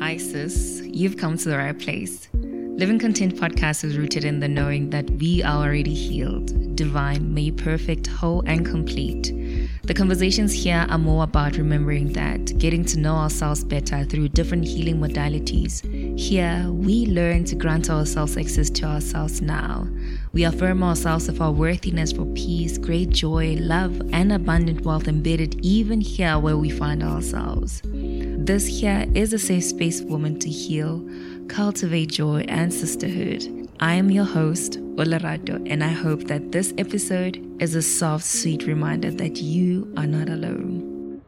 Hi, sis. You've come to the right place. Living Content podcast is rooted in the knowing that we are already healed, divine, made perfect, whole, and complete. The conversations here are more about remembering that, getting to know ourselves better through different healing modalities. Here, we learn to grant ourselves access to ourselves now. We affirm ourselves of our worthiness for peace, great joy, love, and abundant wealth embedded even here where we find ourselves. This here is a safe space for women to heal, cultivate joy and sisterhood. I am your host, Olarato, and I hope that this episode is a soft, sweet reminder that you are not alone.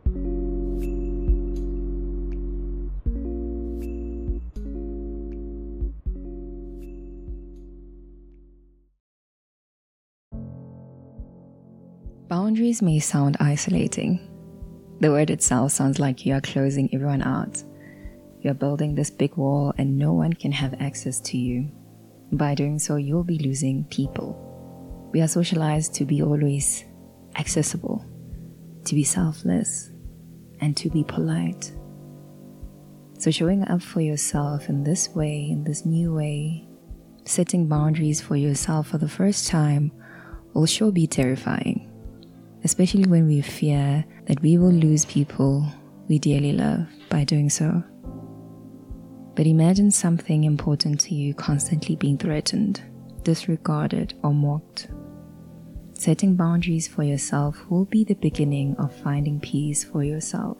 Boundaries may sound isolating the word itself sounds like you are closing everyone out. You're building this big wall and no one can have access to you. By doing so, you'll be losing people. We are socialized to be always accessible, to be selfless, and to be polite. So, showing up for yourself in this way, in this new way, setting boundaries for yourself for the first time will sure be terrifying especially when we fear that we will lose people we dearly love by doing so. But imagine something important to you constantly being threatened, disregarded, or mocked. Setting boundaries for yourself will be the beginning of finding peace for yourself,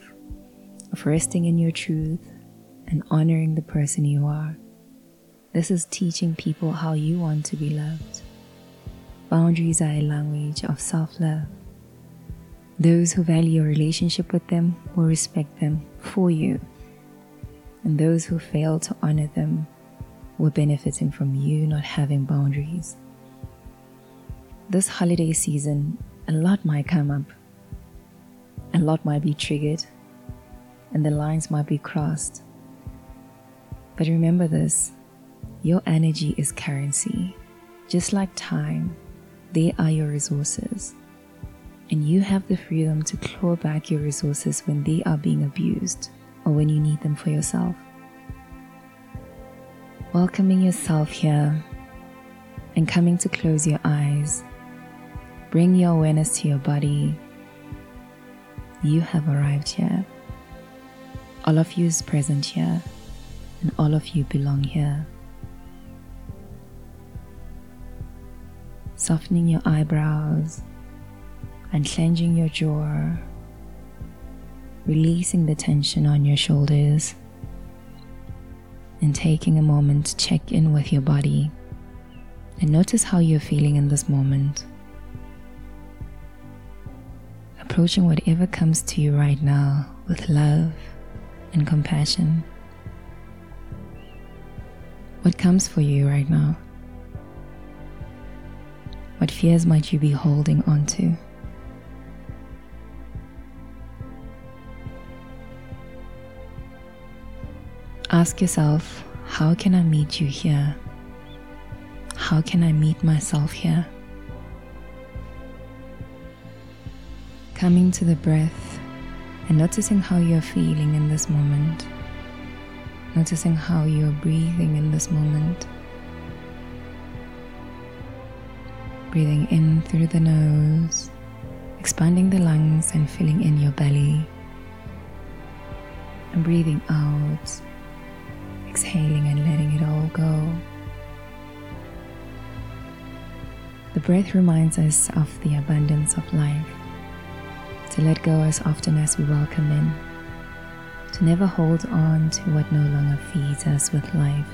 of resting in your truth and honoring the person you are. This is teaching people how you want to be loved. Boundaries are a language of self love those who value your relationship with them will respect them for you, and those who fail to honor them will benefiting from you not having boundaries. This holiday season, a lot might come up, a lot might be triggered, and the lines might be crossed. But remember this your energy is currency. Just like time, they are your resources and you have the freedom to claw back your resources when they are being abused or when you need them for yourself. Welcoming yourself here and coming to close your eyes, bring your awareness to your body. You have arrived here. All of you is present here, and all of you belong here. Softening your eyebrows and clenching your jaw, releasing the tension on your shoulders, and taking a moment to check in with your body and notice how you're feeling in this moment. Approaching whatever comes to you right now with love and compassion. What comes for you right now? What fears might you be holding on Ask yourself, how can I meet you here? How can I meet myself here? Coming to the breath and noticing how you're feeling in this moment. Noticing how you're breathing in this moment. Breathing in through the nose, expanding the lungs and filling in your belly. And breathing out exhaling and letting it all go. The breath reminds us of the abundance of life, to let go as often as we welcome in, to never hold on to what no longer feeds us with life,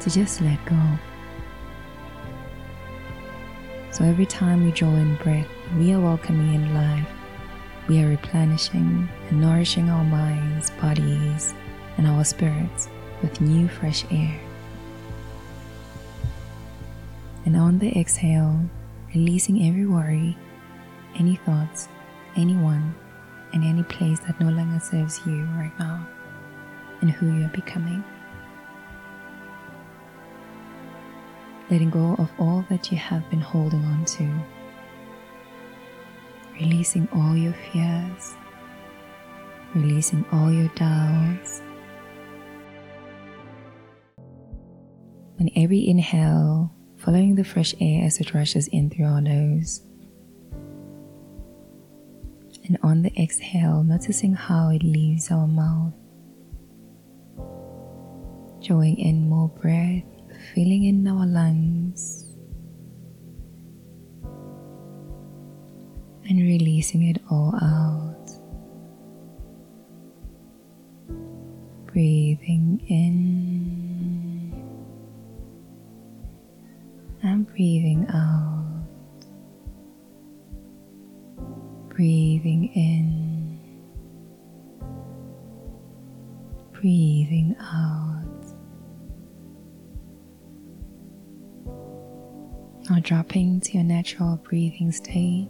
to just let go. So every time we draw in breath, we are welcoming in life. We are replenishing and nourishing our minds, bodies, and our spirits with new fresh air. And on the exhale, releasing every worry, any thoughts, anyone, and any place that no longer serves you right now and who you are becoming. Letting go of all that you have been holding on to. Releasing all your fears releasing all your doubts. On every inhale, following the fresh air as it rushes in through our nose. And on the exhale, noticing how it leaves our mouth. Drawing in more breath, filling in our lungs. And releasing it all out. Breathing in. Now dropping to your natural breathing state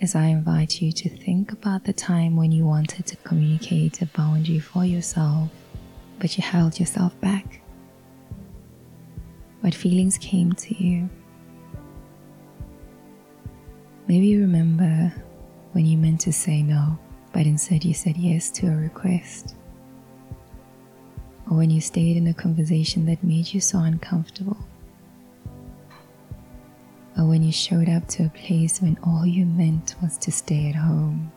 as I invite you to think about the time when you wanted to communicate a boundary for yourself, but you held yourself back. What feelings came to you? Maybe you remember when you meant to say no, but instead you said yes to a request. Or when you stayed in a conversation that made you so uncomfortable. When you showed up to a place when all you meant was to stay at home.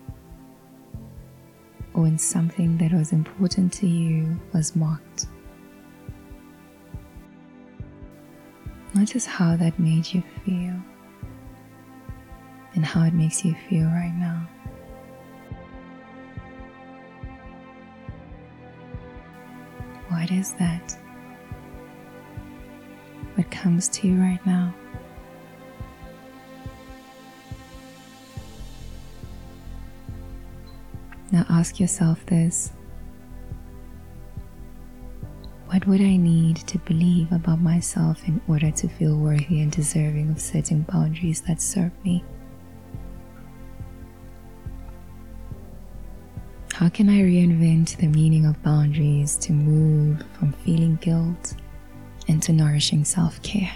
Or when something that was important to you was mocked Notice how that made you feel and how it makes you feel right now. What is that? What comes to you right now? Now ask yourself this what would I need to believe about myself in order to feel worthy and deserving of setting boundaries that serve me? How can I reinvent the meaning of boundaries to move from feeling guilt into nourishing self care?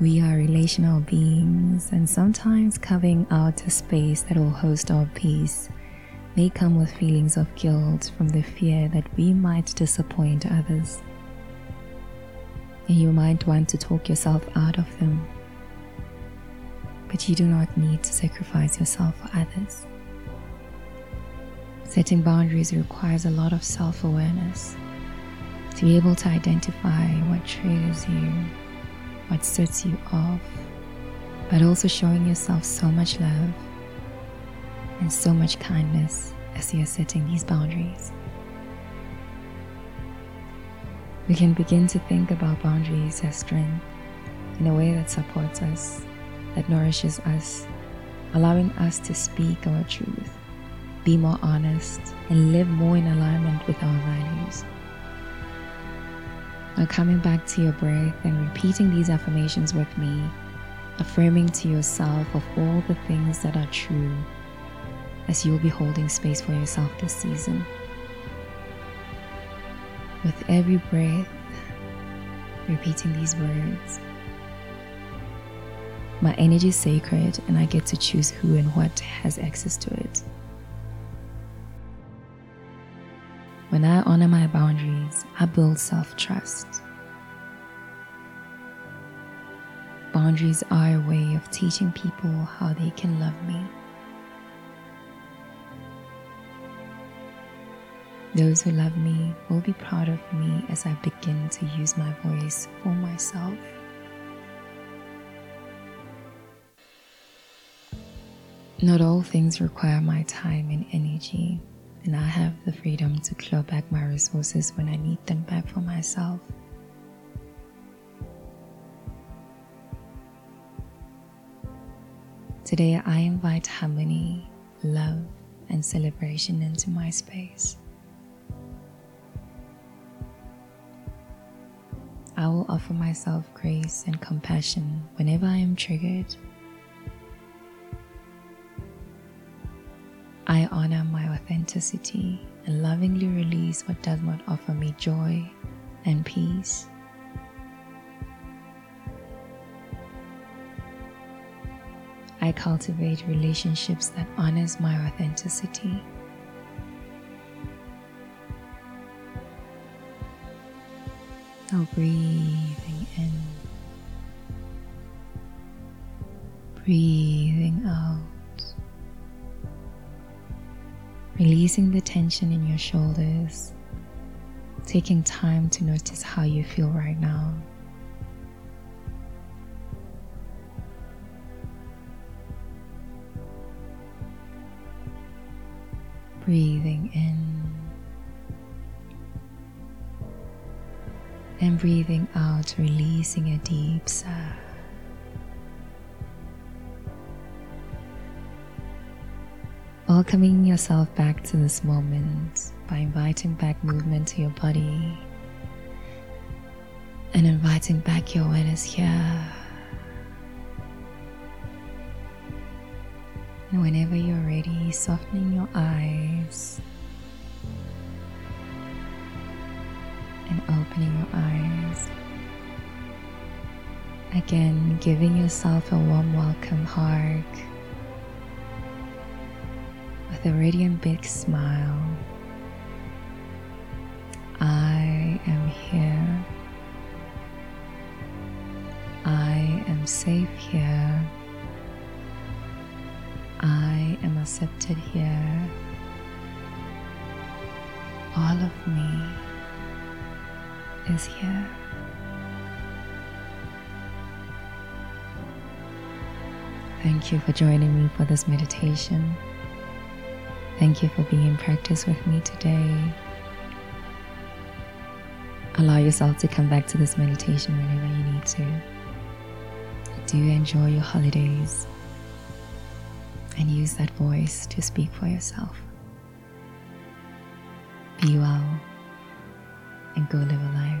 We are relational beings, and sometimes carving out a space that will host our peace may come with feelings of guilt from the fear that we might disappoint others. And you might want to talk yourself out of them. But you do not need to sacrifice yourself for others. Setting boundaries requires a lot of self awareness to be able to identify what triggers you, what sets you off, but also showing yourself so much love and so much kindness as you are setting these boundaries. We can begin to think about boundaries as strength in a way that supports us, that nourishes us, allowing us to speak our truth, be more honest, and live more in alignment with our values. Now, coming back to your breath and repeating these affirmations with me, affirming to yourself of all the things that are true as you will be holding space for yourself this season. With every breath, repeating these words. My energy is sacred, and I get to choose who and what has access to it. When I honor my boundaries, I build self trust. Boundaries are a way of teaching people how they can love me. Those who love me will be proud of me as I begin to use my voice for myself. Not all things require my time and energy, and I have the freedom to claw back my resources when I need them back for myself. Today, I invite harmony, love, and celebration into my space. I will offer myself grace and compassion whenever I am triggered. I honor my authenticity and lovingly release what does not offer me joy and peace. I cultivate relationships that honors my authenticity. Now breathing in, breathing releasing the tension in your shoulders, taking time to notice how you feel right now. breathing in and breathing out, releasing a deep sigh. Welcoming yourself back to this moment by inviting back movement to your body and inviting back your awareness here. And whenever you're ready, softening your eyes and opening your eyes. Again, giving yourself a warm welcome hug with a radiant big smile. I am here. I am safe here. I am accepted here. All of me is here. Thank you for joining me for this meditation. Thank you for being in practice with me today. Allow yourself to come back to this meditation whenever you need to. Do enjoy your holidays and use that voice to speak for yourself. Be well and go live a life